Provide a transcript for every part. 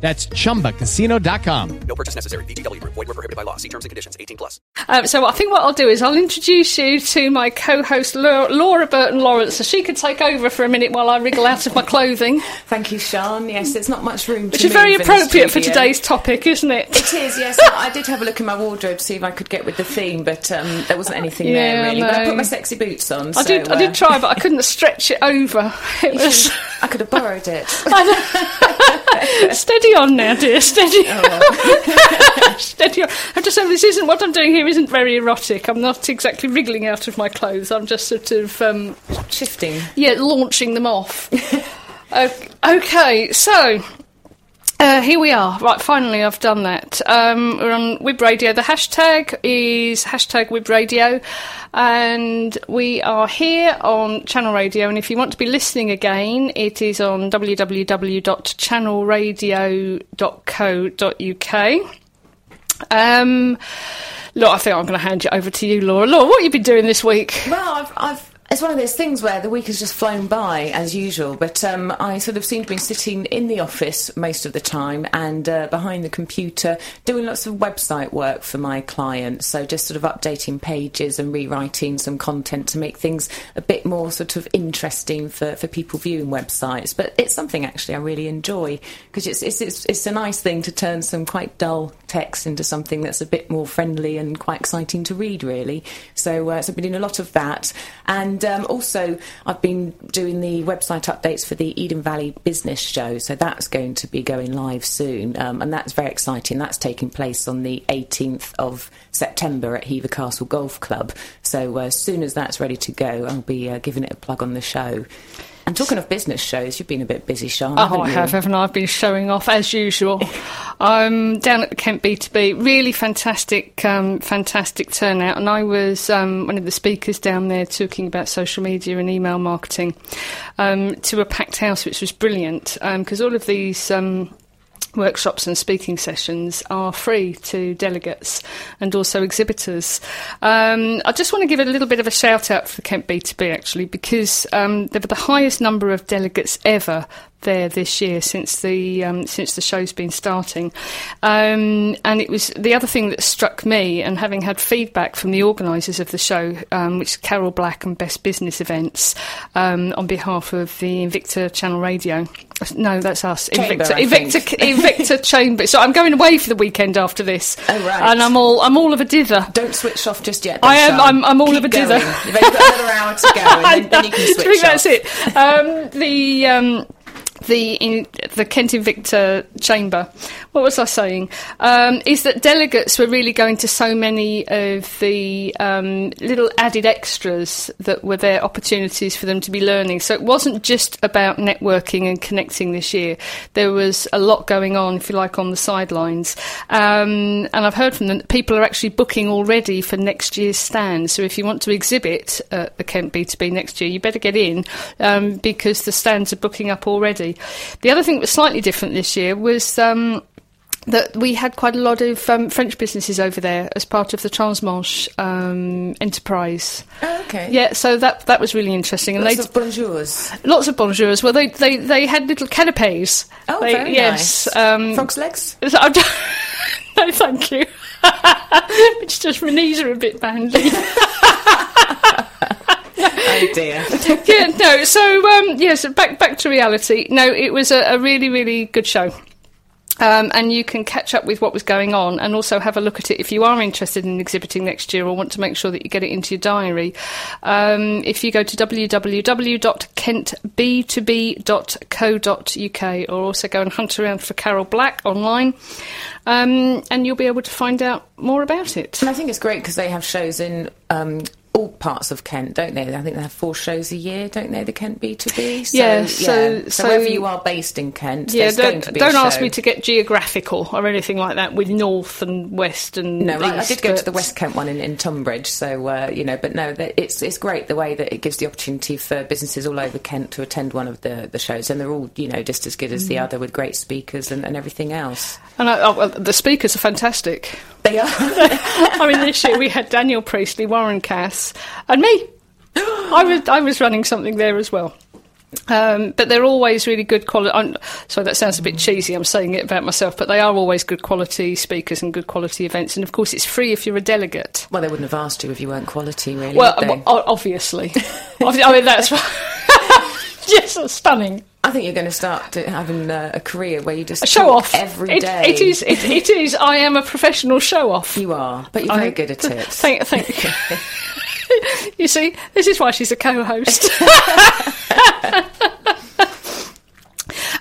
That's chumbacasino.com. No purchase necessary. VGW Group. Void were prohibited by law. See terms and conditions. 18 plus. Um, so I think what I'll do is I'll introduce you to my co-host Laura, Laura Burton Lawrence, so she could take over for a minute while I wriggle out of my clothing, Thank you, Sean. Yes, there's not much room which to is very move in the appropriate for today's topic, isn't it? It is, yes. I did have a look in my wardrobe to see if I could get with the theme, but um, there wasn't anything Yeah, there really. But I put my sexy boots on. I so, did. I uh, did try, but I couldn't stretch it over. It was should- I could have borrowed it. steady on now, dear. Steady. Oh, steady on. I have to say, this isn't what I'm doing here. Isn't very erotic. I'm not exactly wriggling out of my clothes. I'm just sort of um, Shifting. yeah, launching them off. okay, so uh, here we are. Right, finally, I've done that. Um, we're on Wib Radio. The hashtag is hashtag Wib Radio, and we are here on Channel Radio. And if you want to be listening again, it is on www.channelradio.co.uk. Um, look, I think I'm going to hand you over to you, Laura. Laura, what have you been doing this week? Well, I've, I've, it's one of those things where the week has just flown by as usual, but um, I sort of seem to be sitting in the office most of the time and uh, behind the computer doing lots of website work for my clients. So just sort of updating pages and rewriting some content to make things a bit more sort of interesting for, for people viewing websites. But it's something actually I really enjoy because it's, it's, it's, it's a nice thing to turn some quite dull text into something that's a bit more friendly and quite exciting to read, really. So, uh, so I've been doing a lot of that. And um, also, I've been doing the website updates for the Eden Valley Business Show. So that's going to be going live soon. Um, and that's very exciting. That's taking place on the 18th of September at Hever Castle Golf Club. So uh, as soon as that's ready to go, I'll be uh, giving it a plug on the show. And talking of business shows, you've been a bit busy, Sean. Oh, haven't I have, haven't I? I've been showing off as usual. I'm down at the Kent B2B. Really fantastic, um, fantastic turnout. And I was um, one of the speakers down there talking about social media and email marketing um, to a packed house, which was brilliant because all of these. Um, workshops and speaking sessions are free to delegates and also exhibitors. Um, I just want to give a little bit of a shout out for Kent B2B actually because um, they were the highest number of delegates ever there this year since the um, since the show's been starting, um, and it was the other thing that struck me. And having had feedback from the organisers of the show, um, which is Carol Black and Best Business Events, um, on behalf of the Invicta Channel Radio. No, that's us. Chamber, Invicta, I Invicta. Invicta Chamber. So I'm going away for the weekend after this. Oh, right. And I'm all I'm all of a dither. Don't switch off just yet. though, I am- Sean. I'm- I'm all Keep of a dither. going. You've only got another hour to go, and then, then you can I switch think that's it. Um, the um, the in, the Kent Invicta Chamber. What was I saying? Um, is that delegates were really going to so many of the um, little added extras that were there, opportunities for them to be learning. So it wasn't just about networking and connecting this year. There was a lot going on, if you like, on the sidelines. Um, and I've heard from them that people are actually booking already for next year's stand. So if you want to exhibit at the Kent B2B next year, you better get in um, because the stands are booking up already. The other thing that was slightly different this year was. Um, that we had quite a lot of um, French businesses over there as part of the Transmanche um, enterprise. Oh, okay. Yeah, so that that was really interesting, and Lots of bonjours. lots of bonjours. Well, they they, they had little canapes. Oh, They- very yes, nice. Um, Frog's legs. no, thank you. it's just my knees are a bit bandy. Oh dear. yeah, no. So um, yes, back back to reality. No, it was a, a really really good show. Um, and you can catch up with what was going on and also have a look at it if you are interested in exhibiting next year or want to make sure that you get it into your diary. Um, if you go to www.kentb2b.co.uk or also go and hunt around for Carol Black online, um, and you'll be able to find out more about it. And I think it's great because they have shows in um, all parts of Kent, don't they? I think they have four shows a year, don't they? The Kent B2B. So, Yeah, so- so, so- wherever you are based in Kent, Yeah, there's don't, to be don't ask show. me to get geographical or anything like that with north and west and No, I, I did go to the West Kent one in, in Tunbridge, so uh, you know. But no, it's it's great the way that it gives the opportunity for businesses all over Kent to attend one of the, the shows, and they're all you know just as good as Mm. the other with great speakers and, and everything else. And I, oh, well, the speakers are fantastic. They are. I mean, this year we had Daniel Priestley, Warren Cass, and me. I was I was running something there as well. Um, but they're always really good quality. So that sounds a bit cheesy. I'm saying it about myself, but they are always good quality speakers and good quality events. And of course, it's free if you're a delegate. well, they wouldn't have asked you if you weren't quality, really. Well, would they? o- o- obviously, I mean that's yes, stunning. I think you're going to start having a career where you just A show off every It- day. it is. It, it is. I am a professional show off. You are, but you're very good at it. Thank, thank you. you see, this is why she's a co-host.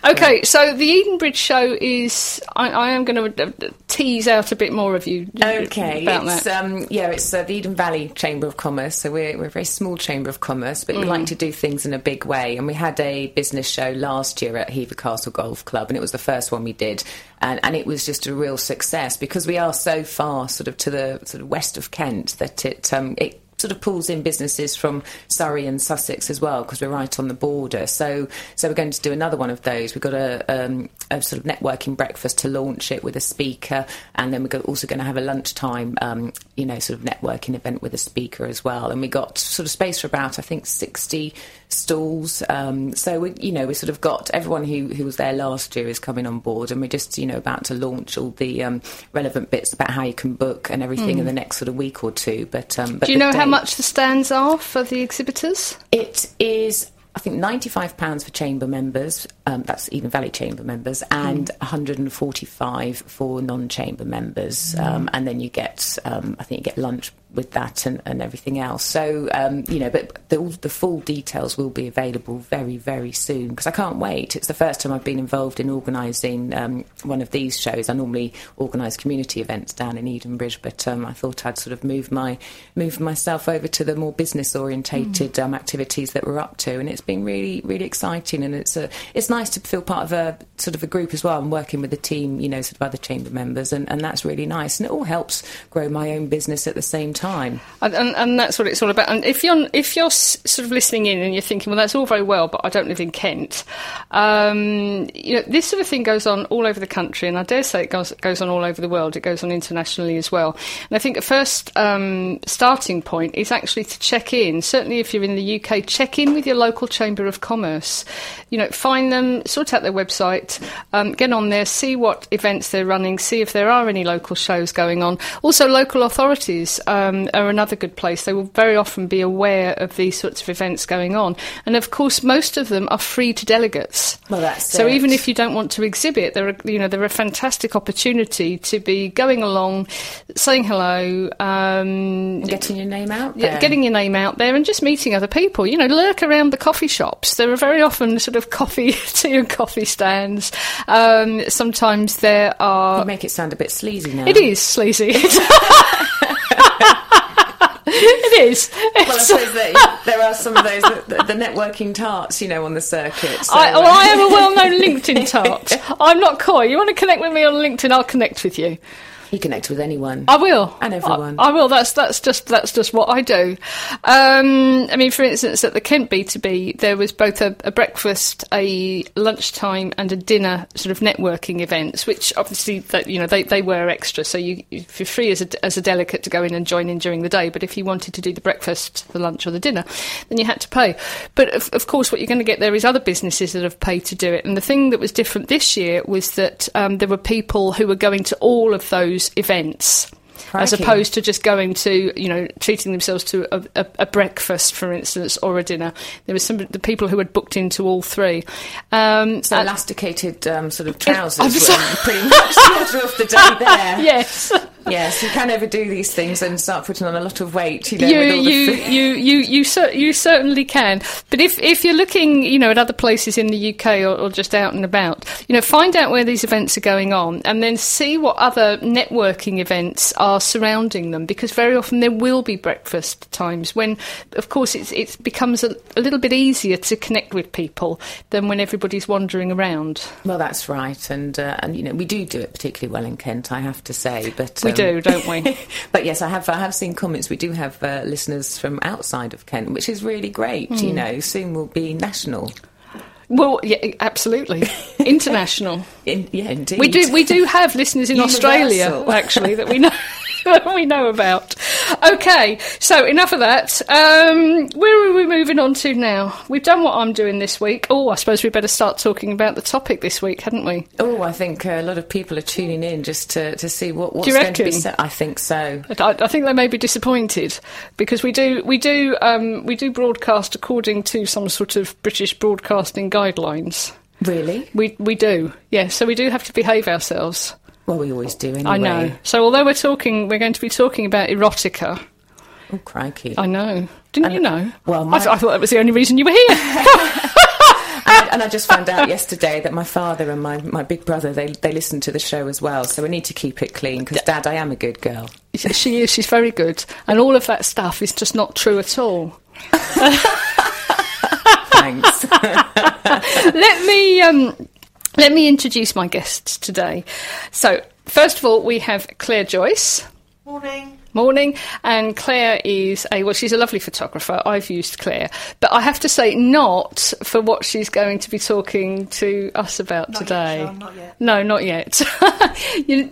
okay, so the Edenbridge show is. I, I am going to tease out a bit more of you. Okay, about it's that. um, yeah, it's uh, the Eden Valley Chamber of Commerce. So we're we're a very small chamber of commerce, but we Mm. like to do things in a big way. And we had a business show last year at Hever Castle Golf Club, and it was the first one we did, and and it was just a real success because we are so far sort of to the sort of west of Kent that it um, it sort of pulls in businesses from Surrey and Sussex as well because we're right on the border. So so we're going to do another one of those. We've got a, um, a sort of networking breakfast to launch it with a speaker, and then we're also going to have a lunchtime, um, you know, sort of networking event with a speaker as well. And we got sort of space for about I think sixty stalls. Um, so we, you know, we sort of got everyone who who was there last year is coming on board, and we're just you know about to launch all the um, relevant bits about how you can book and everything in the next sort of week or two. But um, but. Do you know how date- much the stands are for the exhibitors? it is, I think, £95 for chamber members, um, that's Eden Valley chamber members, and 145 for non chamber members. Um, and then you get, um, I think, you get lunch with that and, and everything else. So, um, you know, but the, the full details will be available very, very soon because I can't wait. It's the first time I've been involved in organising um, one of these shows. I normally organise community events down in Edenbridge, but um, I thought I'd sort of move my move myself over to the more business orientated um, activities that we're up to, and it's been really, really exciting. And it's a, it's nice to feel part of a sort of a group as well. I'm working with a team, you know, sort of other chamber members, and, and that's really nice. And it all helps grow my own business at the same time. And, and, and that's what it's all about. And if you're if you're sort of listening in and you're thinking, well, that's all very well, but I don't live in Kent. Um, you know, this sort of thing goes on all over the country, and I dare say it goes goes on all over the world. It goes on internationally as well. And I think the first um, starting point is actually to check in. Certainly, if you're in the UK, check in with your local chamber of commerce. You know, find them, sort out their website, um, get on there, see what events they're running, see if there are any local shows going on. Also, local authorities um, are another good place. They will very often be aware of these sorts of events going on, and of course, most of them are free to delegates. Well, that's so it. even if you don't want to exhibit, they're a, you know they're a fantastic opportunity to be going along, saying hello, um, Getting your name out there. getting your name out there and just meeting other people. You know, lurk around the coffee shops. There are very often sort of coffee, tea and coffee stands. Um, sometimes there You are. make it sound a bit sleazy now. It is sleazy. it is. Well, I suppose that there are some of those the, the networking tarts, you know, on the circuit. So, I, well, uh, I am a well-known LinkedIn tart. I'm not coy. You want to connect with me on LinkedIn? I'll connect with you. You connect with anyone. I will, And everyone. I, I will. That's that's just that's just what I do. Um, I mean, for instance, at the Kent B two B, there was both a, a breakfast, a lunchtime, and a dinner sort of networking events, which obviously that you know they, they were extra. So you if you're free as a as a delegate to go in and join in during the day, but if you wanted to do the breakfast, the lunch, or the dinner, then you had to pay. But of, of course, what you're going to get there is other businesses that have paid to do it. And the thing that was different this year was that um, there were people who were going to all of those events. as opposed to just going to, you know, treating themselves to a, a, a breakfast, for instance, or a dinner. There was some the people who had booked into all three. Um, So elasticated um, sort of trousers I'm were pretty much the order of the day there. yes. Yes, you can overdo these things and start putting on a lot of weight. You know, you, with all the you, you, you, you, cer- you certainly can. But if, if you're looking, you know, at other places in the UK or, or just out and about, you know, find out where these events are going on, and then see what other networking events are surrounding them. Because very often there will be breakfast times when, of course, it's, it becomes a, a little bit easier to connect with people than when everybody's wandering around. Well, that's right, and uh, and you know we do do it particularly well in Kent, I have to say. But um, do, don't we? but yes, I have I have seen comments. We do have uh, listeners from outside of Kent, which is really great. You Hmm. know, soon we'll be national. Well, yeah, absolutely, international. In, yeah, indeed. We do we do have listeners in Australia actually that we know we know about. Okay, so enough of that. Um, where are we moving on to now? We've done what I'm doing this week. Oh, I suppose we better start talking about the topic this week, hadn't we? Oh, I think uh, a lot of people are tuning in just to, to see what, what's going to be said. I think so. I, I think they may be disappointed because we do we do um, we do broadcast according to some sort of British broadcasting guidelines. Really? We we do, yes. So we do have to behave ourselves. Well, we always do anyway. I know. So although we're talking, we're going to be talking about erotica. Oh, crikey. I know. Didn't you know? well, I, th- I thought that was the only reason you were here. and, and I just found out yesterday that my father and my, my big brother, they, they listen to the show as well. So we need to keep it clean because, Dad, I am a good girl. she is. She's very good, and all of that stuff is just not true at all. Thanks. let me um, let me introduce my guests today. So first of all, we have Clare Joyce. Morning. Morning, and Clare is a well. She's a lovely photographer. I've used Clare, but I have to say, not for what she's going to be talking to us about Not yet, today. Sean, not yet. No, not yet. You-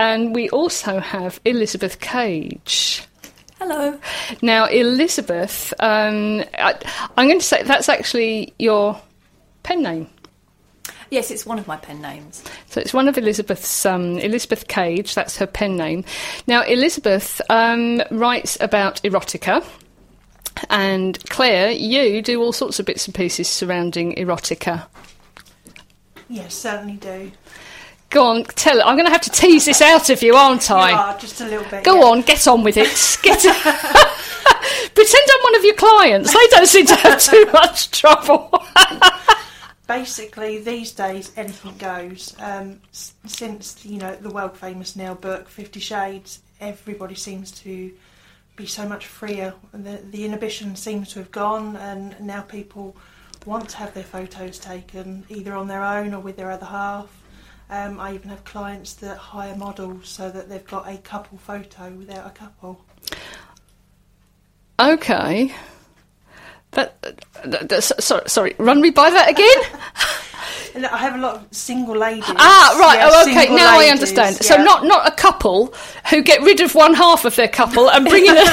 and we also have Elizabeth Cage. Hello. Now, Elizabeth, um, I, I'm going to say that's actually your pen name. Yes, it's one of my pen names. So it's one of Elizabeth's, um, Elizabeth Cage, that's her pen name. Now, Elizabeth um, writes about erotica. And Clare, you do all sorts of bits and pieces surrounding erotica. Yes, certainly do. Go on, tell I'm going to have to tease this out of you, aren't I? You are, just a little bit. Go yeah. on, get on with it. Get Pretend I'm one of your clients. They don't seem to have too much trouble. Basically, these days anything goes. Um, since you know the world famous now book Fifty Shades, everybody seems to be so much freer. The, the inhibition seems to have gone, and now people want to have their photos taken either on their own or with their other half. Um, I even have clients that hire models so that they've got a couple photo without a couple. okay. That, that- sorry, sorry, run me by that again? I have a lot of single ladies. Ah, right. Yeah, oh, okay. Now I ladies, understand. So not not a couple who get rid of one half of their couple and bring in a.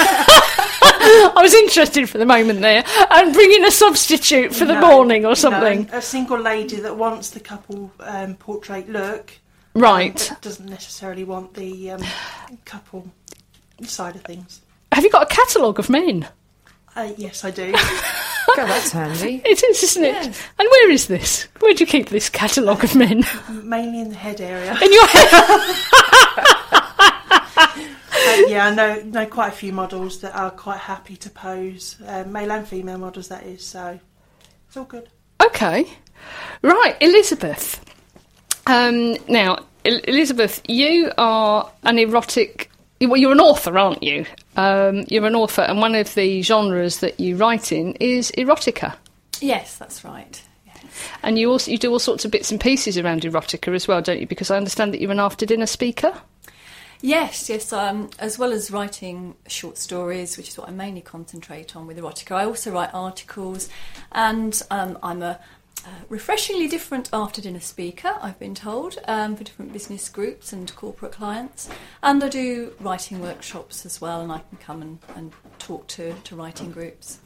I was interested for the moment there, and bring in a substitute for the morning or no, something. a single lady that wants the couple um, portrait look, um, Right. but doesn't necessarily want the um, couple side of things. Have you got a catalogue of men? Uh, yes, I do. God, that's handy. It is, isn't it? And where is this? Where do you keep this catalogue of men? Mainly in the head area. In your head? Uh, yeah, I know, know quite a few models that are quite happy to pose, uh, male and female models, that is. So it's all good. Okay. Right, Elizabeth. Um, now, El- Elizabeth, you are an erotic. Well, you're an author, aren't you? Um, you're an author, and one of the genres that you write in is erotica. Yes, that's right. Yes. And you also you do all sorts of bits and pieces around erotica as well, don't you? Because I understand that you're an after dinner speaker. Yes, yes. Um, as well as writing short stories, which is what I mainly concentrate on with erotica, I also write articles, and um, I'm a uh, refreshingly different after dinner speaker. I've been told um, for different business groups and corporate clients, and I do writing workshops as well, and I can come and, and talk to, to writing groups.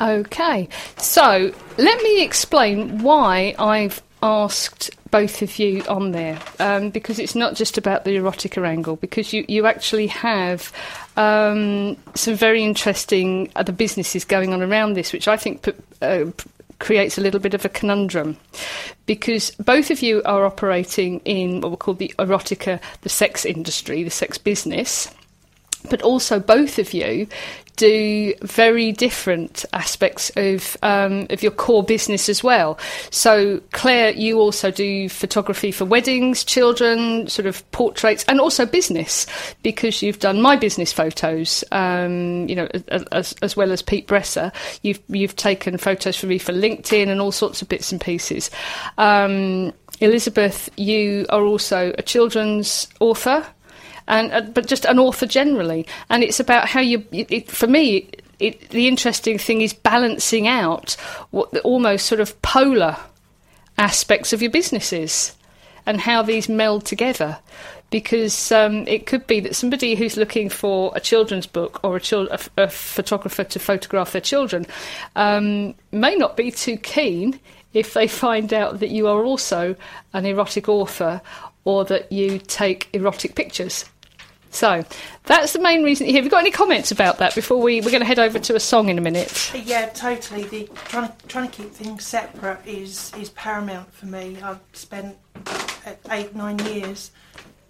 Okay, so let me explain why I've asked both of you on there um, because it's not just about the erotica angle, because you, you actually have um, some very interesting other businesses going on around this, which I think uh, creates a little bit of a conundrum because both of you are operating in what we call the erotica, the sex industry, the sex business. But also, both of you do very different aspects of um, of your core business as well. So, Clare, you also do photography for weddings, children, sort of portraits, and also business because you've done my business photos. Um, you know, as, as well as Pete Bresser, you've you've taken photos for me for LinkedIn and all sorts of bits and pieces. Um, Elizabeth, you are also a children's author and uh, but just an author generally. And it's about how you. It, it, for me, it, the interesting thing is balancing out what the almost sort of polar aspects of your businesses and how these meld together. Because um, it could be that somebody who's looking for a children's book or a, a, a photographer to photograph their children um, may not be too keen if they find out that you are also an erotic author or that you take erotic pictures. So that's the main reason. Here. Have you got any comments about that before we we're going to head over to a song in a minute? Yeah, totally. The trying to, trying to keep things separate is is paramount for me. I've spent uh, eight nine years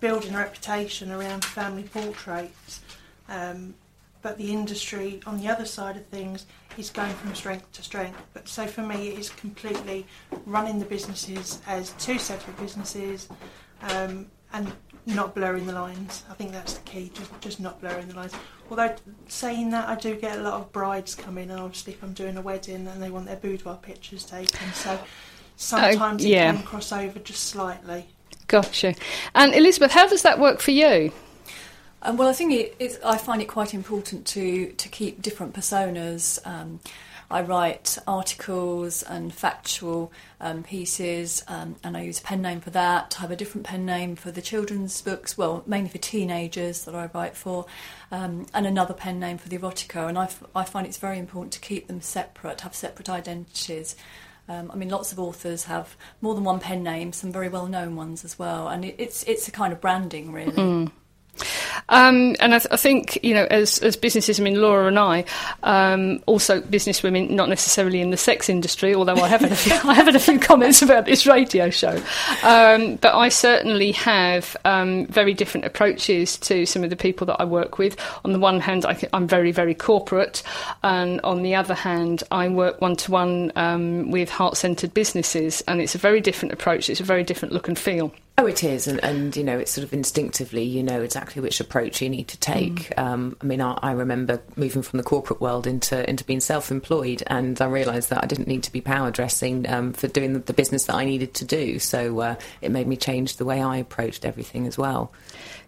building a reputation around family portraits, um, but the industry on the other side of things is going from strength to strength. But so for me, it is completely running the businesses as two separate businesses, um, and not blurring the lines. I think that's the key, just just not blurring the lines. Although saying that, I do get a lot of brides come in, and obviously if I'm doing a wedding and they want their boudoir pictures taken, so sometimes Uh, yeah. it can cross over just slightly. Gotcha. And Elizabeth, how does that work for you? Um, well, I think it, it's, I find it quite important to to keep different personas. Um, I write articles and factual um, pieces, um, and I use a pen name for that. I have a different pen name for the children's books, well, mainly for teenagers that I write for, um, and another pen name for the erotica. And I, f- I find it's very important to keep them separate, have separate identities. Um, I mean, lots of authors have more than one pen name, some very well-known ones as well, and it, it's it's a kind of branding, really. Um, and I, th- I think you know, as as businesses, I mean, Laura and I, um, also business women, not necessarily in the sex industry, although I have had a few, I have had a few comments about this radio show. Um, but I certainly have um, very different approaches to some of the people that I work with. On the one hand, I, am very very corporate, and on the other hand, I work one to one with heart centered businesses, and it's a very different approach. It's a very different look and feel. Oh, it is, and, and you know, it's sort of instinctively, you know exactly which approach you need to take. Mm. Um, I mean, I, I remember moving from the corporate world into into being self-employed, and I realised that I didn't need to be power dressing um, for doing the, the business that I needed to do. So uh, it made me change the way I approached everything as well.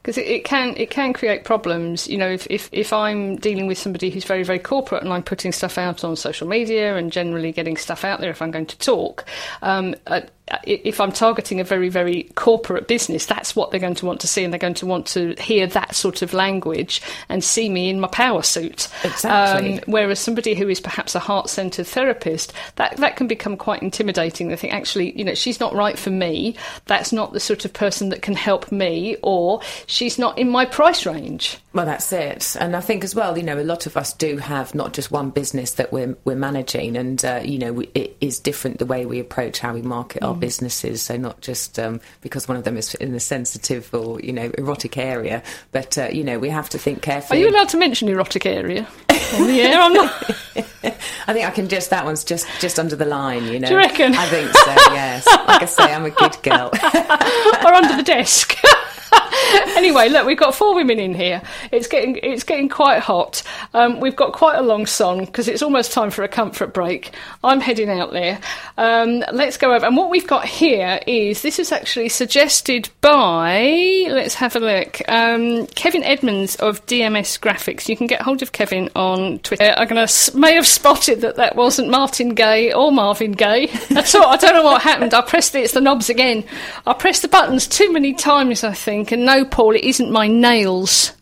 Because it, it can it can create problems. You know, if, if if I'm dealing with somebody who's very very corporate and I'm putting stuff out on social media and generally getting stuff out there, if I'm going to talk, um, uh, if I'm targeting a very very corporate business, that's what they're going to want to see, and they're going to want to hear that sort of language and see me in my power suit. Exactly. Um, whereas somebody who is perhaps a heart centered therapist, that that can become quite intimidating. They think actually, you know, she's not right for me. That's not the sort of person that can help me, or she's not in my price range. Well, that's it, and I think as well, you know, a lot of us do have not just one business that we're we're managing, and uh, you know, we, it is different the way we approach how we market our businesses. So not just um, because one of them is in a sensitive or you know erotic area, but uh, you know, we have to think carefully. Are you allowed to mention erotic area on the air? I'm not. I think I can just that one's just just under the line, you know. Do you reckon? I think so. Yes, like I say, I'm a good girl. or under the desk. anyway, look, we've got four women in here. It's getting it's getting quite hot. Um, we've got quite a long song because it's almost time for a comfort break. I'm heading out there. Um, let's go over. And what we've got here is this is actually suggested by. Let's have a look. Um, Kevin Edmonds of DMS Graphics. You can get hold of Kevin on Twitter. I'm gonna may have spotted that that wasn't Martin Gay or Marvin Gaye. That's all. I don't know what happened. I pressed it. It's the knobs again. I pressed the buttons too many times, I think. And no, Paul, it isn't my nails.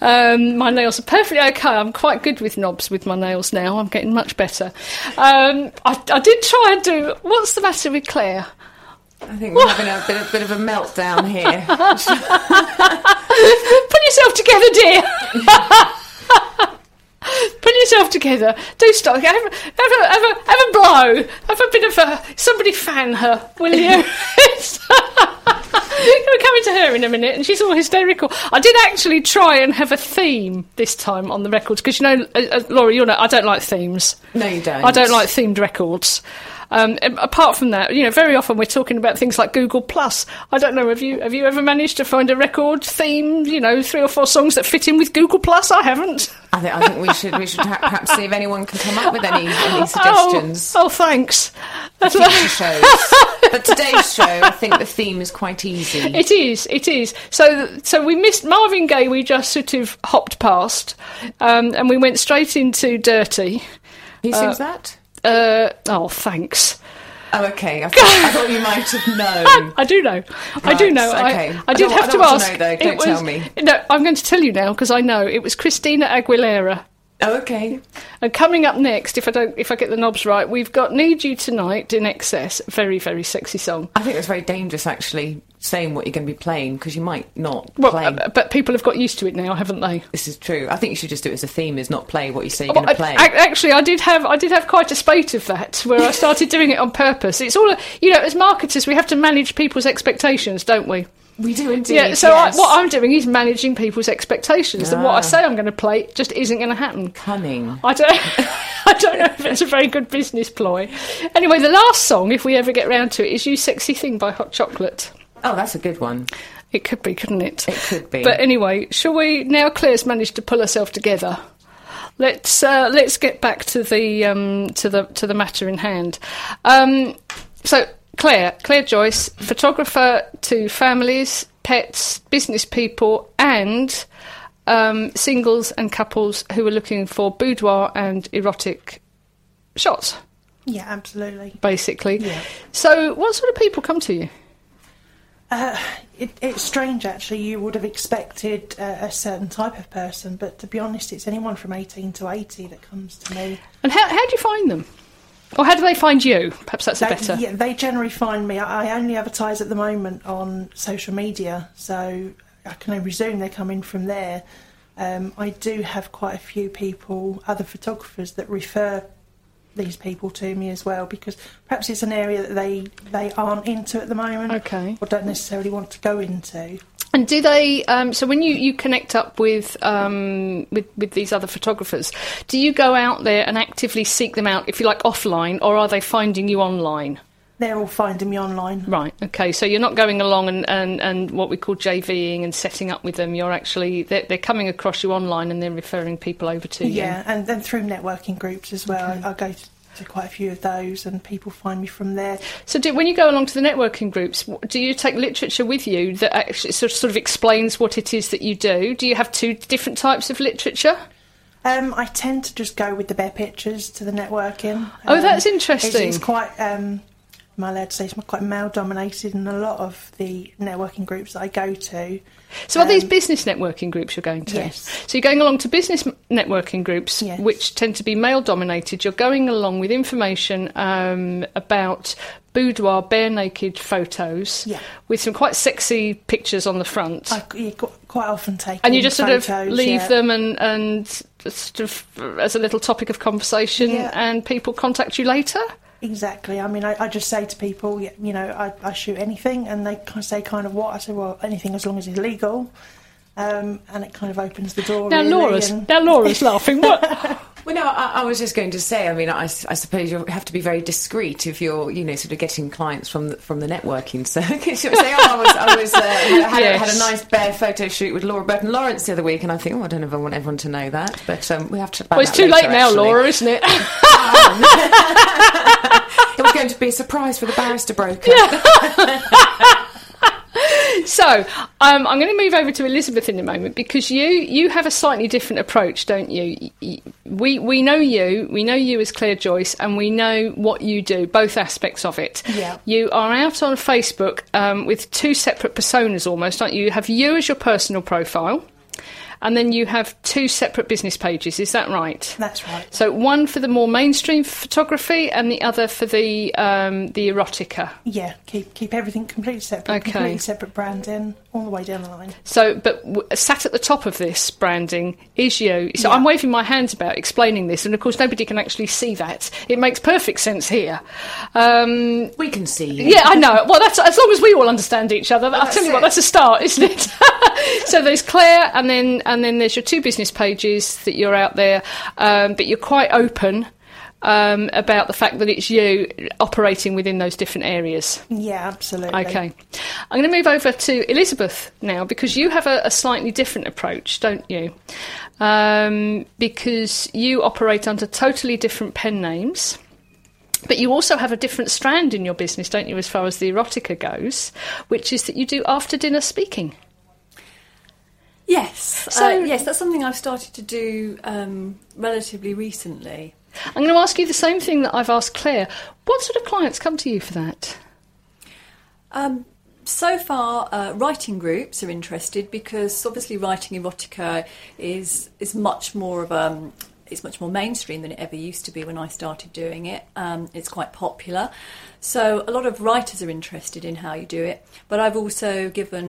Um, my nails are perfectly okay. I'm quite good with knobs with my nails now. I'm getting much better. Um, I, I did try and do. What's the matter with Clare? I think we're having a bit, a bit of a meltdown here. Put yourself together, dear. Put yourself together. Do stop. Have, a- have, a, have, a, have a blow. Have a bit of a. Somebody fan her, will you? We're coming to her in a minute, and she's all hysterical. I did actually try and have a theme this time on the records because you know, uh, uh, Laura, you know, I don't like themes. No, you don't. I don't like themed records. Um, apart from that, you know, very often we're talking about things like Google Plus. I don't know. Have you have you ever managed to find a record theme? You know, three or four songs that fit in with Google Plus. I haven't. I think, I think we should we should perhaps see if anyone can come up with any, any suggestions. Oh, oh thanks. Future shows. But today's show, I think the theme is quite easy. It is. It is. So, so we missed Marvin Gaye. We just sort of hopped past, um, and we went straight into Dirty. Who sings that? Uh, oh, thanks. Oh, okay. I thought, I thought you might have known. I do know. I do know. okay. I, I, I did don't- have I to want to ask. know, though. It Don't was- tell me. No, I'm going to tell you now because I know it was Christina Aguilera. Oh, okay. And coming up next, if I don't, if I get the knobs right, we've got "Need You Tonight" INXS. Very, very sexy song. I think it's very dangerous actually saying what you're going to be playing because you might not Well, play. uh, but people have got used to it now, haven't they? this is true. I think you should just do it as a theme, is not play what you say you're Well, going to play. ac- actually, I did have I did have quite a spate of that where I started doing it on purpose. It's all you know, as marketers, we have to manage people's expectations, don't we? We do indeed. Yeah. So yes. I, what I'm doing is managing people's expectations. That what I Ah. say I'm going to play just isn't going to happen. cunning. I don't, I don't know if it's a very good business ploy. Anyway, the last song, if we ever get round to it, is "You Sexy Thing" by Hot Chocolate. Oh, that's a good one. It could be, couldn't it? It could be. But anyway, shall we? Now Clare's managed to pull herself together. Let's uh, let's get back to the um, to the to the matter in hand. Um, so Clare, Clare Joyce, photographer to families, pets, business people, and um, singles and couples who are looking for boudoir and erotic shots, Yeah, absolutely. basically. Yeah. So, what sort of people come to you? It, it's strange, actually. You would have expected uh, a certain type of person, but to be honest, it's anyone from 18 to 80 that comes to me. And how, how do you find them? Or how do they find you? Perhaps that's a They, better. yeah, they generally find me. I I only advertise at the moment on social media, so I can only presume they come in from there. Um, I do have quite a few people, other photographers, that refer these people to me as well because perhaps it's an area that they they aren't into at the moment Okay. or don't necessarily want to go into. And do they? Um, so when you, you connect up with, um, with with these other photographers, do you go out there and actively seek them out, if you like, offline, or are they finding you online? They're all finding me online. Right. Okay. So you're not going along and, and, and what we call JVing and setting up with them. You're actually they're, they're coming across you online and they're referring people over to you. Yeah, and then through networking groups as well. I, I go to, to quite a few of those, and people find me from there. So do, when you go along to the networking groups, do you take literature with you that actually sort of, sort of explains what it is that you do? Do you have two different types of literature? Um, I tend to just go with the bare pictures to the networking. Oh, Um, that's It's, interesting. it's quite, um, am I allowed to say, it's quite male dominated in a lot of the networking groups that I go to. So are these Um, business networking groups you're going to? yes. So you're going along to business networking groups, Yes. which tend to be male dominated. You're going along with information um, about boudoir, bare naked photos Yeah. with some quite sexy pictures on the front. I yeah, quite often take and you just sort of leave yeah. them and, and sort of as a little topic of conversation, and people contact you later. Exactly. I mean, I, I just say to people, you know, I, I shoot anything, and they kind of say, kind of what? I say, well, anything as long as it's legal. Um, and it kind of opens the door. Now really, Laura's and- now Laura's laughing. What? Well, no, I, I was just going to say. I mean, I, suppose you have to be very discreet if you're, you know, sort of getting clients from the, from the networking circuit. You say, oh, I was, I was, uh, had, a, had a nice bear photo shoot with Laura Burton Lawrence the other week, and I think, oh, I don't know if I want everyone to know that, but um, we have to. well, it's too late now, Laura, isn't it? It was going to be a surprise for the barrister broker. So um, I'm going to move over to Elizabeth in a moment because you you have a slightly different approach, don't you? We we know you, we know you as Clare Joyce, and we know what you do, both aspects of it. Yeah. You are out on Facebook um, with two separate personas, almost, aren't you? You have you as your personal profile. And then you have two separate business pages. Is that right? That's right. So one for the more mainstream photography, and the other for the um, the erotica. Yeah, keep keep everything completely separate, Okay. completely separate branding all the way down the line. So, but w- sat at the top of this branding is you. So Yeah. I'm waving my hands about explaining this, and of course nobody can actually see that. It makes perfect sense here. Um, We can see you. yeah, I know. Well, that's as long as we all understand each other. I'll tell you what, that's a start, isn't it? so there's Clare, and then and then there's your two business pages that you're out there, um, but you're quite open. Um, about the fact that it's you operating within those different areas. Yeah, absolutely. Okay. I'm going to move over to Elizabeth now because you have a, a slightly different approach, don't you? Um, because you operate under totally different pen names. But you also have a different strand in your business, don't you, as far as the erotica goes, which is that you do after dinner speaking. Yes, So- uh, yes, that's something I've started to do um, relatively recently. I'm going to ask you the same thing that I've asked Clare. What sort of clients come to you for that? Um, so far, uh, writing groups are interested because obviously writing erotica is is much more of um, it's much more mainstream than it ever used to be when I started doing it. Um, it's quite popular, so a lot of writers are interested in how you do it. But I've also given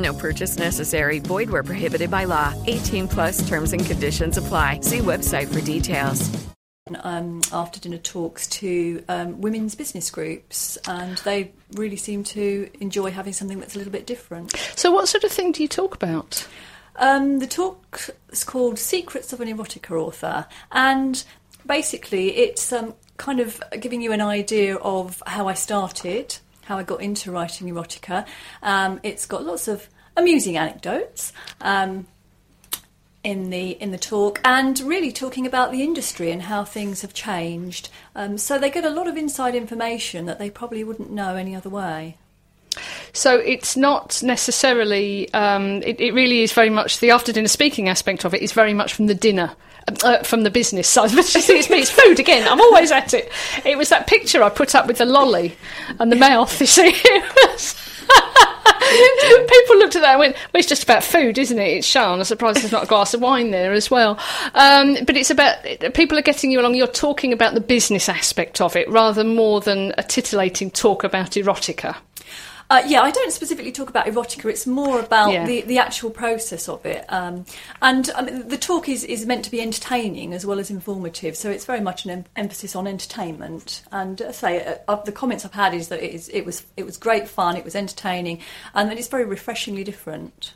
No purchase necessary. Void where prohibited by law. 18 plus terms and conditions apply. See website for details. um, after dinner talks to um, women's business groups, and they really seem to enjoy having something that's a little bit different. So, what sort of thing do you talk about? Um, the talk is called Secrets of an Erotica Author, and basically it's um, kind of giving you an idea of how I started, how I got into writing erotica. Um, it's got lots of amusing anecdotes. Um, in the in the talk and really talking about the industry and how things have changed um, so they get a lot of inside information that they probably wouldn't know any other way So it's not necessarily. Um, it, it really is very much the after dinner speaking aspect of it is very much from the dinner. Uh, from the business side, but see, it's, me, it's food again. I'm always at it. It was that picture I put up with the lolly and the mouth. You see, people looked at that and went, "Well, it's just about food, isn't it?" It's Sean. I'm surprised there's not a glass of wine there as well. Um, but it's about people are getting you along. You're talking about the business aspect of it rather more than a titillating talk about erotica. Uh, yeah, I don't specifically talk about erotica. It's more about Yeah. the, the actual process of it. Um, and I mean, the talk is, is meant to be entertaining as well as informative. So it's very much an em- emphasis on entertainment. And uh, say uh, uh, the comments I've had is that it, is, it was it was great fun. It was entertaining, and that it's very refreshingly different.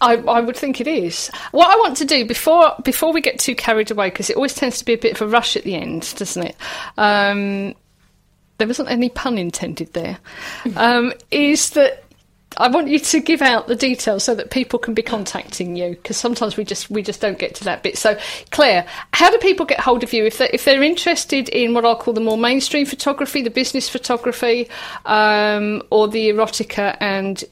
I, I would think it is. What I want to do before before we get too carried away, because it always tends to be a bit of a rush at the end, doesn't it? Um, there wasn't any pun intended there. Um, is that I want you to give out the details so that people can be contacting you because sometimes we just we just don't get to that bit. So, Clare, how do people get hold of you if they if they're interested in what I'll call the more mainstream photography, the business photography, um, or the erotica, and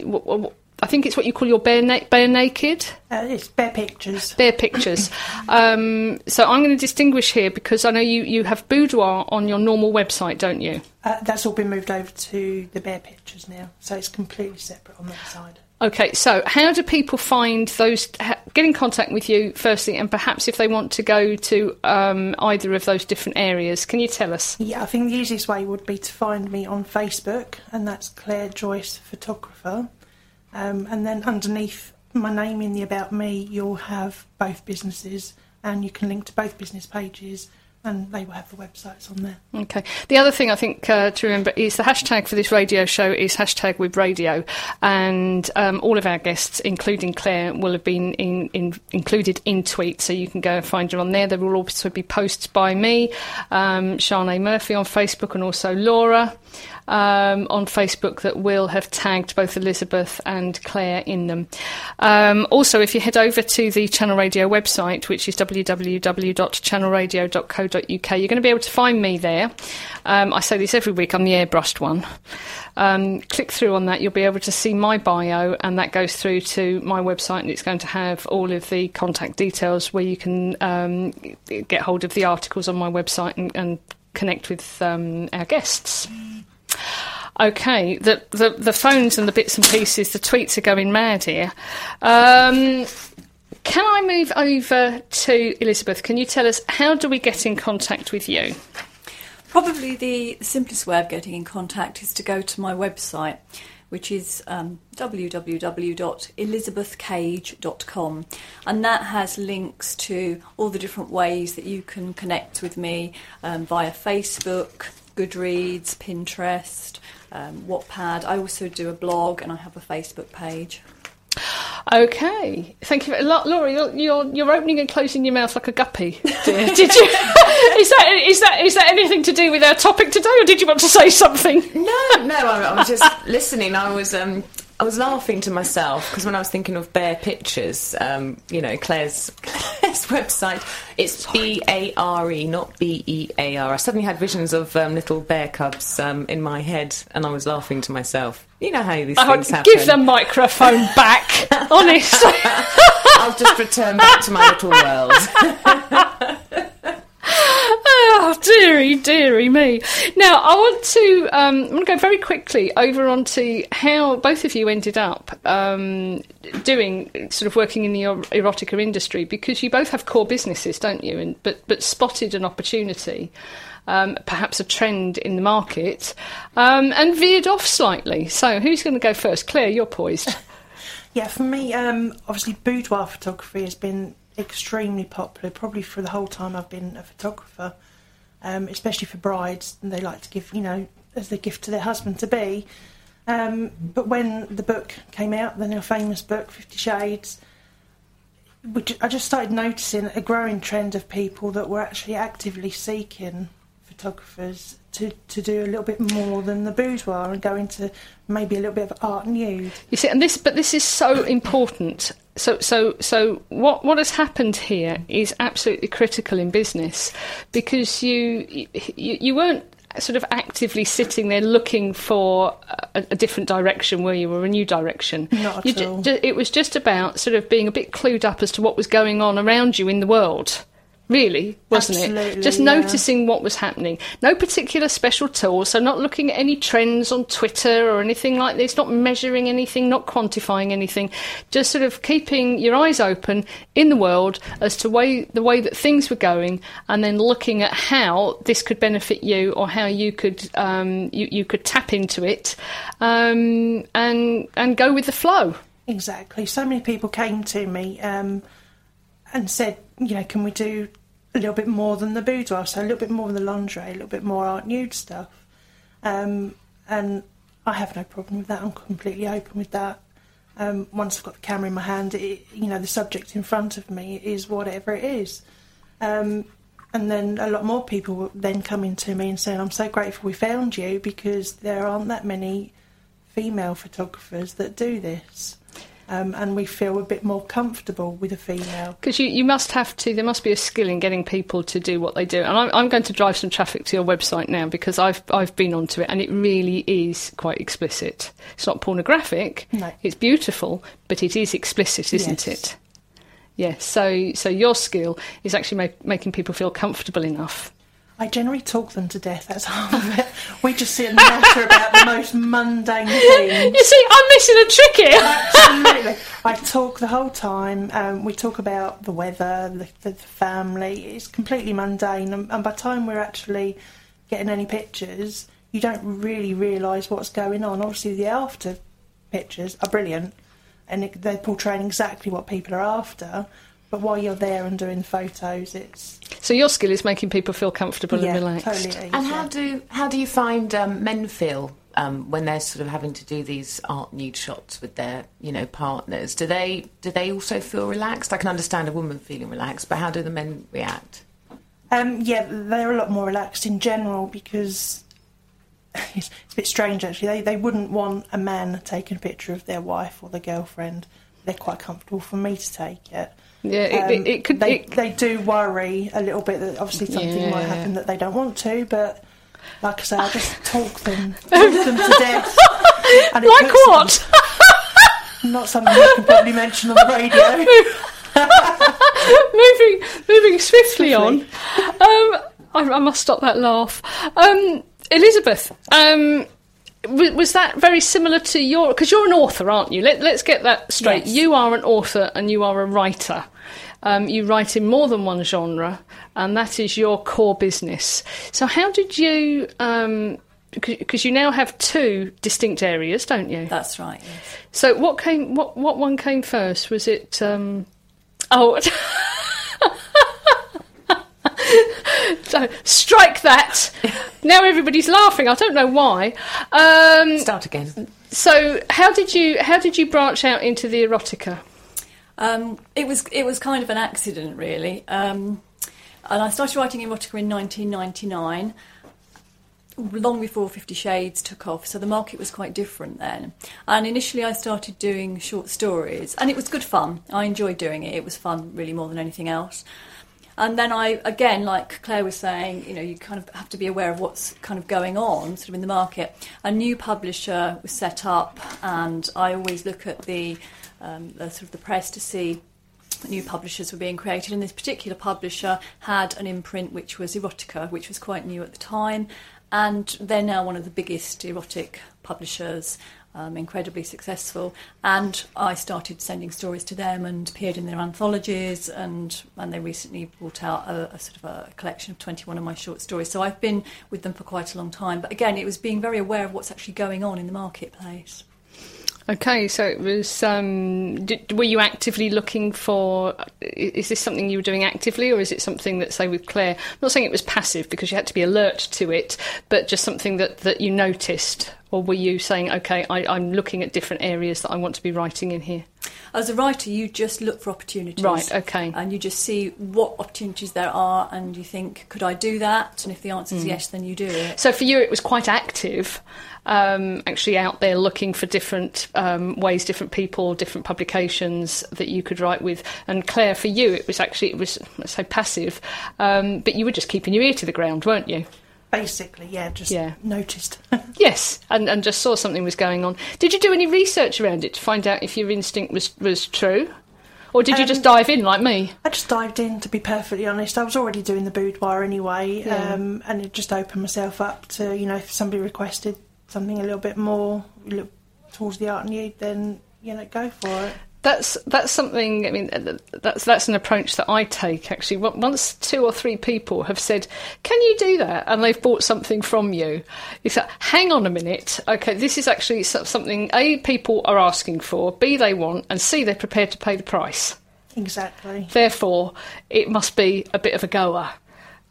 I think it's what you call your bare, na- bare naked Uh, it's bare pictures. bare pictures. Um, so I'm going to distinguish here because I know you, you have boudoir on your normal website, don't you? Uh, that's all been moved over to the bare pictures now, so it's completely separate on that side. Okay, so how do people find those? Get in contact with you firstly, and perhaps if they want to go to um, either of those different areas, can you tell us? Yeah, I think the easiest way would be to find me on Facebook, and that's Clare Joyce Photographer. Um, and then underneath my name in the About Me, you'll have both businesses, and you can link to both business pages, and they will have the websites on there. Okay. The other thing I think uh, to remember is the hashtag for this radio show is hashtag Wib radio, and um, all of our guests, including Clare, will have been in, in, included in tweets, so you can go and find her on there. There will also be posts by me, um, Shanae Murphy on Facebook, and also Laura. Um, on Facebook, that will have tagged both Elizabeth and Clare in them. Um, also, if you head over to the Channel Radio website, which is www.channelradio.co.uk, You're going to be able to find me there. Um, I say this every week. I'm the airbrushed one. Um, click through on that. You'll be able to see my bio, and that goes through to my website, and it's going to have all of the contact details where you can um, get hold of the articles on my website and, and connect with um, our guests. Okay, the, the the phones and the bits and pieces, the tweets are going mad here. Can I move over to Elizabeth? Can you tell us how do we get in contact with you? Probably the simplest way of getting in contact is to go to my website, which is um, www.elizabethcage.com, and that has links to all the different ways that you can connect with me um, via Facebook, Goodreads, Pinterest, um, Wattpad. I also do a blog and I have a Facebook page. Okay, thank you, Laura. You're, you're, you're opening and closing your mouth like a guppy. Dear. Did you? is that is that is that anything to do with our topic today, or did you want to say something? No, no. I, I was just listening. I was um, I was laughing to myself because when I was thinking of bare pictures, um, you know, Clare's, Clare's website, it's B A R E, not B E A R. I suddenly had visions of um, little bear cubs um, in my head, and I was laughing to myself. You know how these I things happen. Give the microphone back, honestly. I'll just return back to my little world. Oh, dearie, dearie me. Now, I want to, um, I'm going to go very quickly over onto how both of you ended up um, doing, sort of working in the er- erotica industry, because you both have core businesses, don't you? And, but, but spotted an opportunity. Um, perhaps a trend in the market, um, and veered off slightly. So, who's going to go first? Clare, you're poised. Yeah, for me, um, obviously, boudoir photography has been extremely popular, probably for the whole time I've been a photographer, um, especially for brides. And they like to give, you know, as their gift to their husband to be. Um, but when the book came out, the now famous book, Fifty Shades, which I just started noticing a growing trend of people that were actually actively seeking photographers to, to do a little bit more than the boudoir and go into maybe a little bit of art nude. You see, and this, but this is so important. So, so, so, what what has happened here is absolutely critical in business because you you, you weren't sort of actively sitting there looking for a, a different direction where you were a new direction. Not You at ju- all. ju- it was just about sort of being a bit clued up as to what was going on around you in the world. Really, wasn't it? Just yeah. noticing what was happening. No particular special tools, so not looking at any trends on Twitter or anything like this, not measuring anything, not quantifying anything, just sort of keeping your eyes open in the world as to way, the way that things were going, and then looking at how this could benefit you or how you could um, you, you could tap into it um, and and go with the flow. Exactly. So many people came to me um, and said, you know, can we do a little bit more than the boudoir? So a little bit more than the lingerie, a little bit more art nude stuff. Um, and I have no problem with that. I'm completely open with that. Um, once I've got the camera in my hand, it, you know, the subject in front of me is whatever it is. Um, and then a lot more people then coming to me and saying, I'm so grateful we found you because there aren't that many female photographers that do this. Um, and we feel a bit more comfortable with a female. Because you, you must have to, there must be a skill in getting people to do what they do. And I'm, I'm going to drive some traffic to your website now because I've, I've been onto it and it really is quite explicit. It's not pornographic, No. it's beautiful, but it is explicit, isn't Yes. it? Yes, so, so your skill is actually make, making people feel comfortable enough. I generally talk them to death, that's half of it. We just sit and natter about the most mundane things. You see, I'm missing a trick here. Absolutely. I talk the whole time. Um, we talk about the weather, the, the family. It's completely mundane. And, and by the time we're actually getting any pictures, you don't really realise what's going on. Obviously, the after pictures are brilliant and it, they're portraying exactly what people are after. But while you're there and doing the photos, it's. So your skill is making people feel comfortable yeah, and relaxed. totally. it is, And yeah. how do how do you find um, men feel um, when they're sort of having to do these art nude shots with their you know partners? Do they do they also feel relaxed? I can understand a woman feeling relaxed, but how do the men react? Um, yeah, they're a lot more relaxed in general because it's, it's a bit strange actually. They they wouldn't want a man taking a picture of their wife or their girlfriend. They're quite comfortable for me to take it. Yeah, it, Um, it, it could. They, it, they do worry a little bit that obviously something might happen that they don't want to, but like I say, I just talk them, talk them to death. And like what? them- Not something you can probably mention on the radio. moving moving swiftly, on. Um, I, I must stop that laugh. Um, Elizabeth, um, was that very similar to your? Because you're an author, aren't you? Let, let's get that straight. Yes. You are an author and you are a writer. Um, you write in more than one genre, and that is your core business. So, how did you? Because you now have two distinct areas, don't you? That's right. Yes. So what came? What what one came first? Was it? Um, oh, so strike that! Now everybody's laughing. I don't know why. Um, Start again. so how did you how did you branch out into the erotica? Um, it was it was kind of an accident, really. Um, and I started writing erotica in 1999, long before Fifty Shades took off. So the market was quite different then. And initially, I started doing short stories, and it was good fun. I enjoyed doing it. It was fun, really, more than anything else. And then I, again, like Clare was saying, you know, you kind of have to be aware of what's kind of going on, sort of in the market. A new publisher was set up, and I always look at the, um, the sort of the press to see new publishers were being created, and this particular publisher had an imprint which was erotica, which was quite new at the time, and they're now one of the biggest erotic publishers, um, incredibly successful. And I started sending stories to them and appeared in their anthologies, and and they recently brought out a, a sort of a collection of 21 of my short stories. So I've been with them for quite a long time. But again, it was being very aware of what's actually going on in the marketplace. Okay, so it was. Um, did, were you actively looking for? Is this something you were doing actively, or is it something that, say, with Clare? I'm not saying it was passive because you had to be alert to it, but just something that, that you noticed, or were you saying, okay, I, I'm looking at different areas that I want to be writing in here? As a writer, you just look for opportunities. Right, okay. And you just see what opportunities there are, and you think, could I do that? And if the answer is yes, then you do it. So for you, it was quite active, um, actually out there looking for different um, ways, different people, different publications that you could write with. And Clare, for you, it was actually it was let's say passive, um, but you were just keeping your ear to the ground, weren't you? Basically, yeah, just Yeah. noticed. Yes, and, and just saw something was going on. Did you do any research around it to find out if your instinct was was true, or did you just Um, dive in like me? I just dived in, to be perfectly honest. I was already doing the boudoir anyway, Yeah. um, and it just opened myself up to, you know, if somebody requested something a little bit more towards the art nude, then, you know, go for it. That's that's something. I mean, that's that's an approach that I take. Actually, once two or three people have said, "Can you do that?" and they've bought something from you, it's like, "Hang on a minute. Okay, this is actually something a people are asking for. B they want, and C they're prepared to pay the price. Exactly. Therefore, it must be a bit of a goer."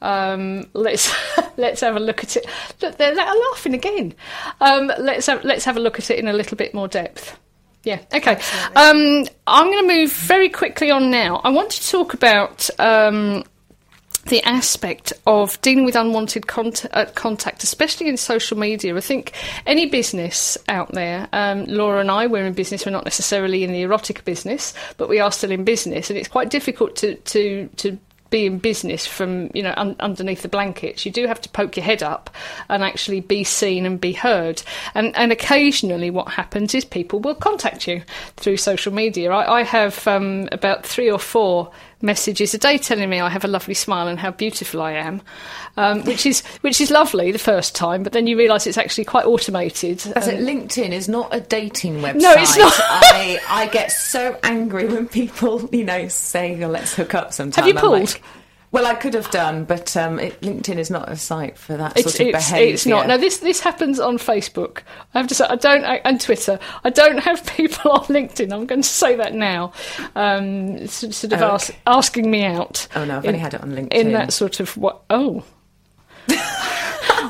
Um, let's let's have a look at it. Look, they're, they're laughing again. Um, let's have, let's have a look at it in a little bit more depth. Yeah. Okay. Um, I'm going to move very quickly on now. I want to talk about um, the aspect of dealing with unwanted uh, contact, especially in social media. I think any business out there, um, Laura and I, we're in business. We're not necessarily in the erotic business, but we are still in business, and it's quite difficult to to to be in business from you know un- underneath the blankets. You do have to poke your head up and actually be seen and be heard. And and occasionally, what happens is people will contact you through social media. I, I have um, about three or four messages a day telling me I have a lovely smile and how beautiful I am, um, which is which is lovely the first time, but then you realise it's actually quite automated. As Um, it, LinkedIn is not a dating website. No, it's not. I, I get so angry when people, you know, say, oh, let's hook up sometime. Have you I'm pulled? like, well, I could have done, but um, it, LinkedIn is not a site for that It's, sort of it's, behaviour. it's not. Now this this happens on Facebook. I have to say I don't I- and Twitter. I don't have people on LinkedIn. I'm going to say that now. Um, sort of Oh, ask, okay. asking me out. Oh, no, I've in- only had it on LinkedIn. In that sort of what? Oh.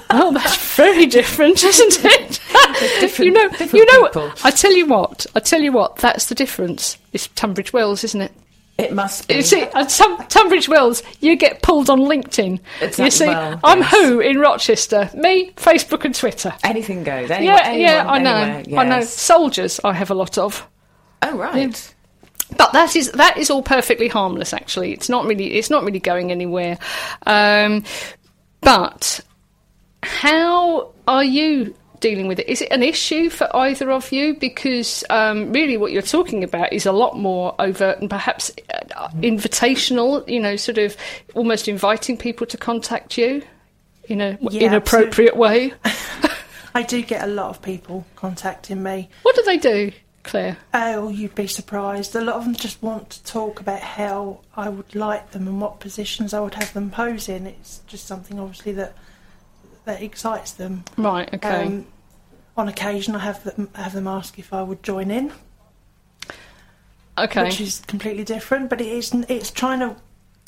well, that's very different, isn't it? different- you know, you know. people. I tell you what. I tell you what. That's the difference. It's Tunbridge Wells, isn't it? It must be. You see, at Tum- Tunbridge Wells, you get pulled on LinkedIn. You Exactly, see, well, I'm yes. who in Rochester? Me, Facebook and Twitter. Anything goes. Anywhere, yeah, yeah, I know. anywhere, I know. Soldiers, I have a lot of. Oh, right. but that is that is all perfectly harmless. Actually, it's not really it's not really going anywhere. Um, but how are you dealing with it? Is it an issue for either of you? Because um, really, what you're talking about is a lot more overt and perhaps uh, invitational. You know, sort of almost inviting people to contact you in a Yeah, inappropriate way. I do get a lot of people contacting me. What do they do, Clare? Oh, you'd be surprised. A lot of them just want to talk about how I would like them and what positions I would have them pose in. It's just something, obviously, that that excites them. Right. Okay. Um, on occasion, I have them have them ask if I would join in, okay. which is completely different. But it is it's trying to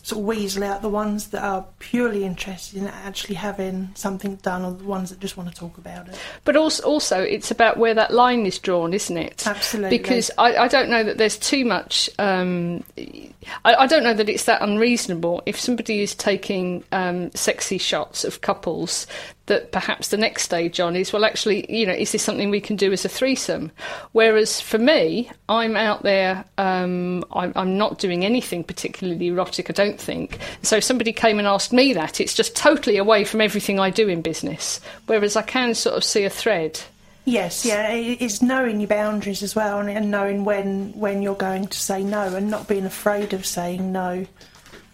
sort of weasel out the ones that are purely interested in actually having something done, or the ones that just want to talk about it. But also, also, it's about where that line is drawn, isn't it? Absolutely. Because I, I don't know that there's too much. Um, I, I don't know that it's that unreasonable. If somebody is taking um, sexy shots of couples, that perhaps the next stage on is well, actually, you know, is this something we can do as a threesome? Whereas for me, I'm out there. Um, I'm, I'm not doing anything particularly erotic. I don't think. So if somebody came and asked me that, it's just totally away from everything I do in business. Whereas I can sort of see a thread. Yes, yeah, it's knowing your boundaries as well, and, knowing when when you're going to say no, and not being afraid of saying no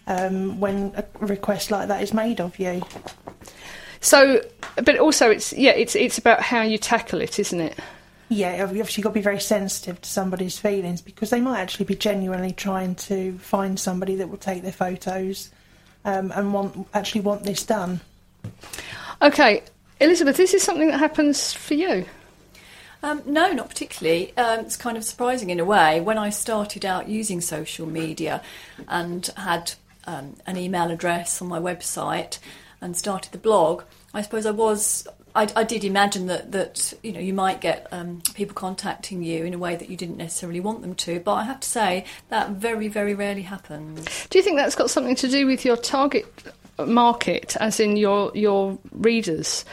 um, when a request like that is made of you. So, but also it's yeah, it's it's about how you tackle it, isn't it? Yeah, obviously you've obviously got to be very sensitive to somebody's feelings because they might actually be genuinely trying to find somebody that will take their photos um, and want actually want this done. Okay, Elizabeth, this is something that happens for you. Um, no, not particularly. Um, it's kind of surprising in a way. When I started out using social media and had um, an email address on my website and started the blog, I suppose I was. I, I did imagine that, that you know you might get um, people contacting you in a way that you didn't necessarily want them to, but I have to say that very very rarely happens. Do you think that's got something to do with your target market, as in your your readers?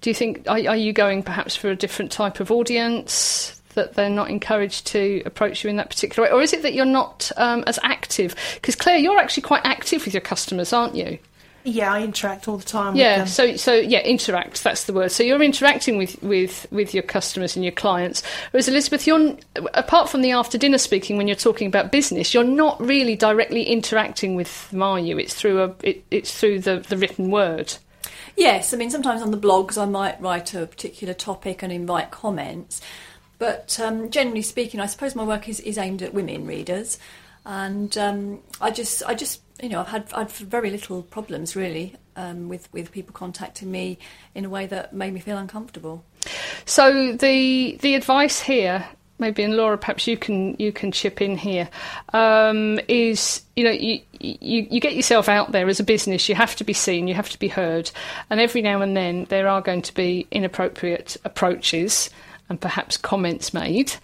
Do you think are, are you going perhaps for a different type of audience? That they're not encouraged to approach you in that particular way, or is it that you're not um, as active? Because Clare, you're actually quite active with your customers, aren't you? Yeah, I interact all the time Yeah, with them. so so yeah, interact. That's the word. So you're interacting with with with your customers and your clients. Whereas Elizabeth, you're apart from the after dinner speaking when you're talking about business, you're not really directly interacting with them, are you? It's through a it, it's through the the written word. Yes, I mean, sometimes on the blogs I might write a particular topic and invite comments, but um, generally speaking, I suppose my work is, is aimed at women readers, and um, I just, I just, you know, I've had, I've very little problems really um, with with people contacting me in a way that made me feel uncomfortable. So the the advice here, maybe and Laura, perhaps you can you can chip in here, um, is you know you, you you get yourself out there as a business. You have to be seen. You have to be heard. And every now and then there are going to be inappropriate approaches and perhaps comments made.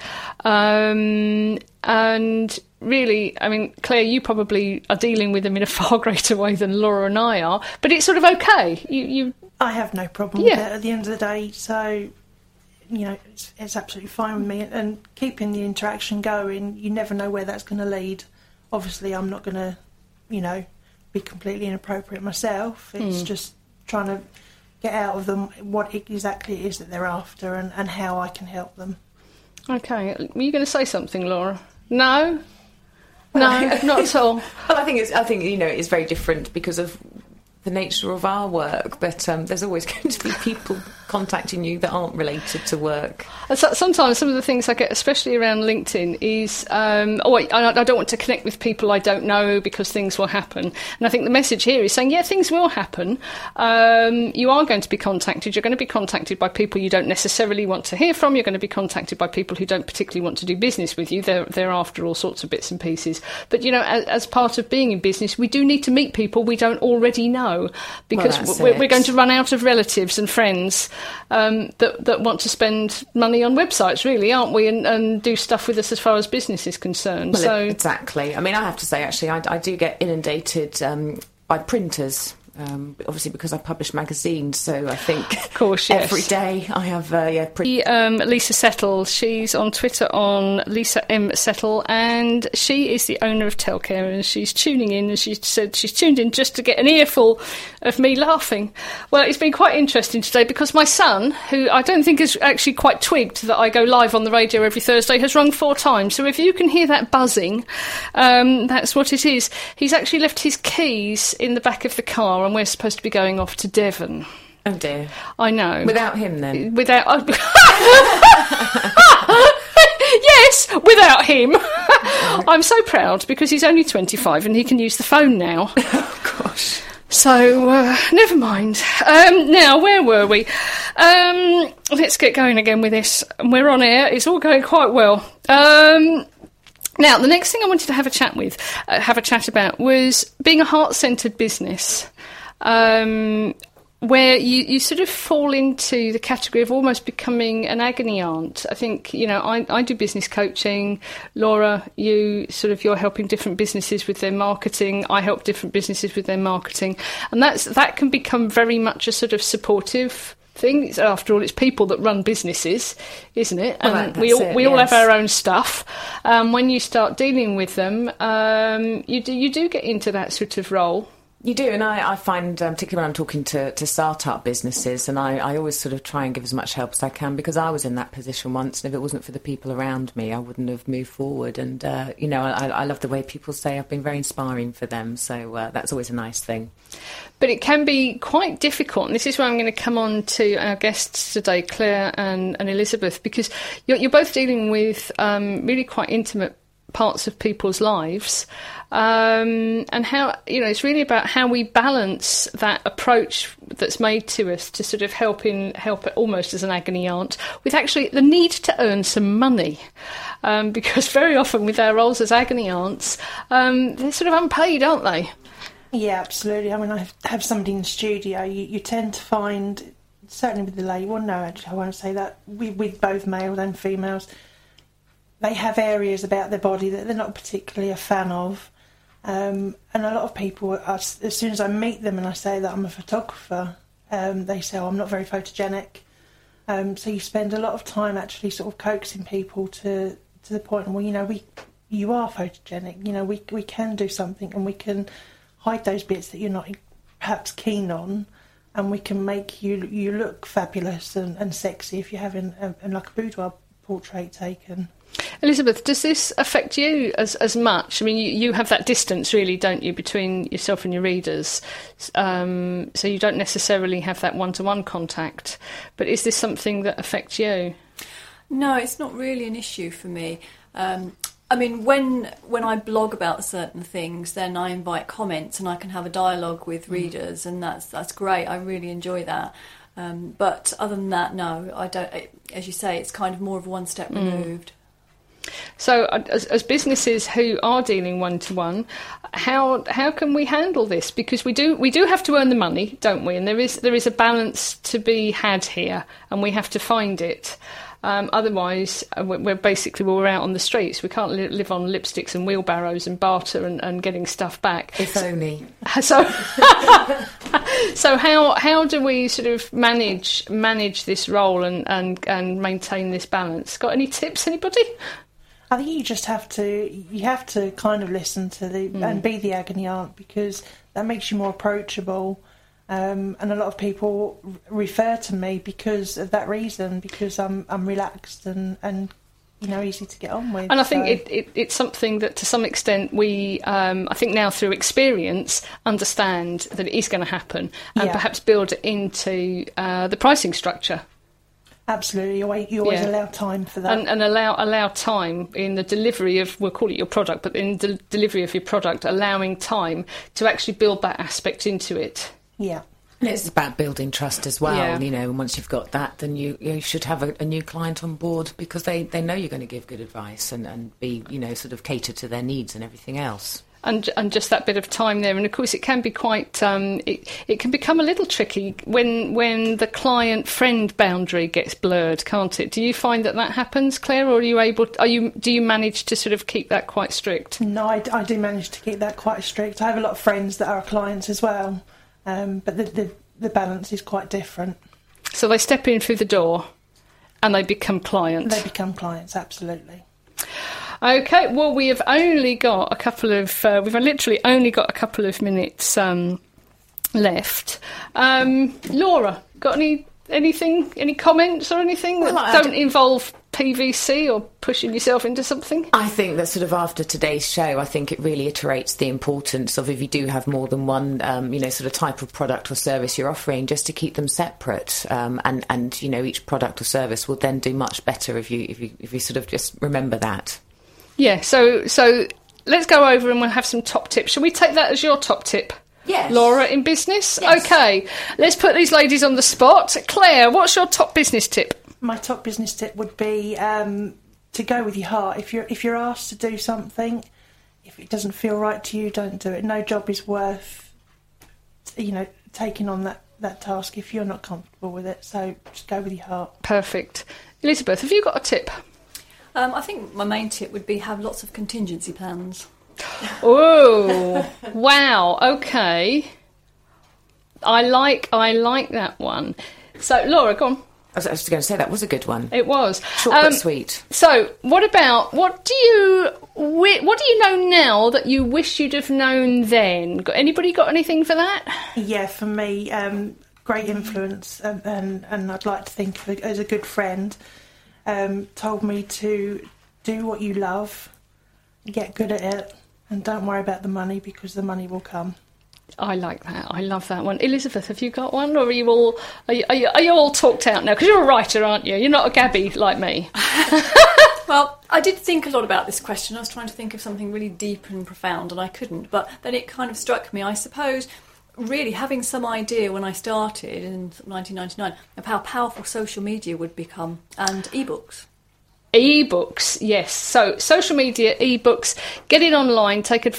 Um, and really, I mean, Clare, you probably are dealing with them in a far greater way than Laura and I are. But it's sort of okay. You you I have no problem Yeah. with it at the end of the day. So, you know, it's, it's absolutely fine with me. And keeping the interaction going, you never know where that's going to lead. Obviously, I'm not going to, you know, be completely inappropriate myself. It's hmm. just trying to get out of them what exactly it is that they're after and, and how I can help them. Okay, were you going to say something, Laura? No, no, not at all. Well, I think it's, I think you know it's very different because of the nature of our work. But um, there's always going to be people contacting you that aren't related to work. So, sometimes some of the things I get, especially around LinkedIn, is um, oh, I, I don't want to connect with people I don't know because things will happen. And I think the message here is saying, yeah, things will happen. Um, you are going to be contacted. You're going to be contacted by people you don't necessarily want to hear from. You're going to be contacted by people who don't particularly want to do business with you. They're, they're after all sorts of bits and pieces. But, you know, as, as part of being in business, we do need to meet people we don't already know because that's we're, we're going to run out of relatives and friends um, that, that want to spend money on websites, really, aren't we? And, and do stuff with us as far as business is concerned. Well, so, exactly. I mean, I have to say, actually, I, I do get inundated um, by printers Um, obviously, because I publish magazines, so I think Of course, yes. every day I have uh, yeah pretty. Um, Lisa Settle. She's on Twitter on Lisa M Settle, and she is the owner of Telcare, and she's tuning in, and she said she's tuned in just to get an earful of me laughing. Well, it's been quite interesting today because my son, who I don't think is actually quite twigged that I go live on the radio every Thursday, has rung four times. So if you can hear that buzzing, um, that's what it is. He's actually left his keys in the back of the car, and we're supposed to be going off to Devon. Oh dear! I know. Without him, then. Without. yes, without him. I'm so proud because he's only 25 and he can use the phone now. Oh gosh. So, uh, never mind. Um, now, where were we? Um, let's get going again with this. We're on air. It's all going quite well. Um, now, the next thing I wanted to have a chat with, uh, have a chat about, was being a heart-centered business. Um, where you, you sort of fall into the category of almost becoming an agony aunt. I think, you know, I, I do business coaching. Laura, you sort of, you're helping different businesses with their marketing. I help different businesses with their marketing. And that's, that can become very much a sort of supportive thing. It's, after all, it's people that run businesses, isn't it? And we all, it, we all have our own stuff. Um, when you start dealing with them, um, you do you do get into that sort of role. You do, and I, I find, um, particularly when I'm talking to, to start-up businesses, and I, I always sort of try and give as much help as I can because I was in that position once, and if it wasn't for the people around me, I wouldn't have moved forward. And uh, you know, I, I love the way people say I've been very inspiring for them, so uh, that's always a nice thing. but it can be quite difficult. And this is where I'm going to come on to our guests today, Clare and, and Elizabeth, because you're, you're both dealing with um, really quite intimate parts of people's lives. Um, and how, you know, it's really about how we balance that approach that's made to us to sort of help in, help it almost as an agony aunt with actually the need to earn some money. Um, because very often with our roles as agony aunts, um, they're sort of unpaid, aren't they? Yeah, absolutely. I mean, I have somebody in the studio. You, you tend to find, certainly with the lady, well, no, actually, I won't say that. With, with both males and females, they have areas about their body that they're not particularly a fan of. Um, and a lot of people, are, as soon as I meet them and I say that I'm a photographer, um, they say, oh, I'm not very photogenic. Um, so you spend a lot of time actually sort of coaxing people to to the point, where, you know, we you are photogenic. You know, we we can do something and we can hide those bits that you're not perhaps keen on, and we can make you you look fabulous and, and sexy if you're having a, like a boudoir portrait taken. Elizabeth, does this affect you as as much? I mean, you, you have that distance, really, don't you, between yourself and your readers? Um, so you don't necessarily have that one to one contact. But is this something that affects you? No, it's not really an issue for me. Um, I mean, when when I blog about certain things, then I invite comments and I can have a dialogue with readers, and that's that's great. I really enjoy that. Um, but other than that, no, I don't. As you say, it's kind of more of one step removed. So, uh, as, as businesses who are dealing one to one, how how can we handle this? Because we do we do have to earn the money, don't we? And there is there is a balance to be had here, and we have to find it. Um, otherwise, uh, we're basically we're out on the streets. We can't li- live on lipsticks and wheelbarrows and barter and, and getting stuff back. If only. So, so how how do we sort of manage manage this role and, and, and maintain this balance? Got any tips, anybody? I think you just have to you have to kind of listen to the and be the agony aunt because that makes you more approachable. Um, and a lot of people refer to me because of that reason because I'm I'm relaxed and, and you know easy to get on with. And I think So- it, it, it's something that to some extent we, um, I think now through experience, understand that it is going to happen and Yeah. perhaps build it into uh, the pricing structure absolutely you always, you always Yeah. allow time for that. and, and allow allow time in the delivery of, we'll call it your product, but in the delivery of your product, allowing time to actually build that aspect into it. yeah. And It's about building trust as well. Yeah. You know, and once you've got that, then you, you should have a, a new client on board because they, they know you're going to give good advice and, and be, you know, sort of cater to their needs and everything else. And and just that bit of time there. And of course, it can be quite um, it it can become a little tricky when when the client friend boundary gets blurred, can't it? Do you find that that happens, Clare, or are you able? Are you do you manage to sort of keep that quite strict? No, I, I do manage to keep that quite strict. I have a lot of friends that are clients as well. um, but the, the the balance is quite different. So they step in through the door and they become clients. They become clients, absolutely. Okay, well, we have only got a couple of, uh, we've literally only got a couple of minutes um, left. Um, Laura, got any anything, any comments or anything Well, that don't involve PVC or pushing yourself into something? I think that sort of after today's show, I think it really iterates the importance of if you do have more than one, um, you know, sort of type of product or service you're offering, just to keep them separate. Um, and and you know, each product or service will then do much better if you if you if you sort of just remember that. Yeah, so so let's go over and we'll have some top tips. Shall we take that as your top tip? Yes. Laura in business? Yes. Okay, let's put these ladies on the spot. Clare, what's your top business tip? My top business tip would be um, to go with your heart. If you're if you're asked to do something, if it doesn't feel right to you, don't do it. No job is worth, you know, taking on that that task if you're not comfortable with it. So just go with your heart. Perfect. Elizabeth, have you got a tip? Um, I think my main tip would be have lots of contingency plans. Oh, wow. Okay. I like I like that one. So, Laura, go on. I was, I was going to say that was a good one. It was Short Um, but sweet. So, what about what do you what do you know now that you wish you'd have known then? Got anybody got anything for that? Yeah, for me, um, great influence, and, and and I'd like to think of it as a good friend. Um, told me to do what you love, get good at it, and don't worry about the money because the money will come. I like that. I love that one. Elizabeth, have you got one, or are you all are you, are you, are you all talked out now? Because you're a writer, aren't you? You're not a Gabby like me. Well, I did think a lot about this question. I was trying to think of something really deep and profound, and I couldn't. But then it kind of struck me, I suppose, really having some idea when I started in 1999 of how powerful social media would become and ebooks. Ebooks, yes. So social media, ebooks, get it online, take advantage.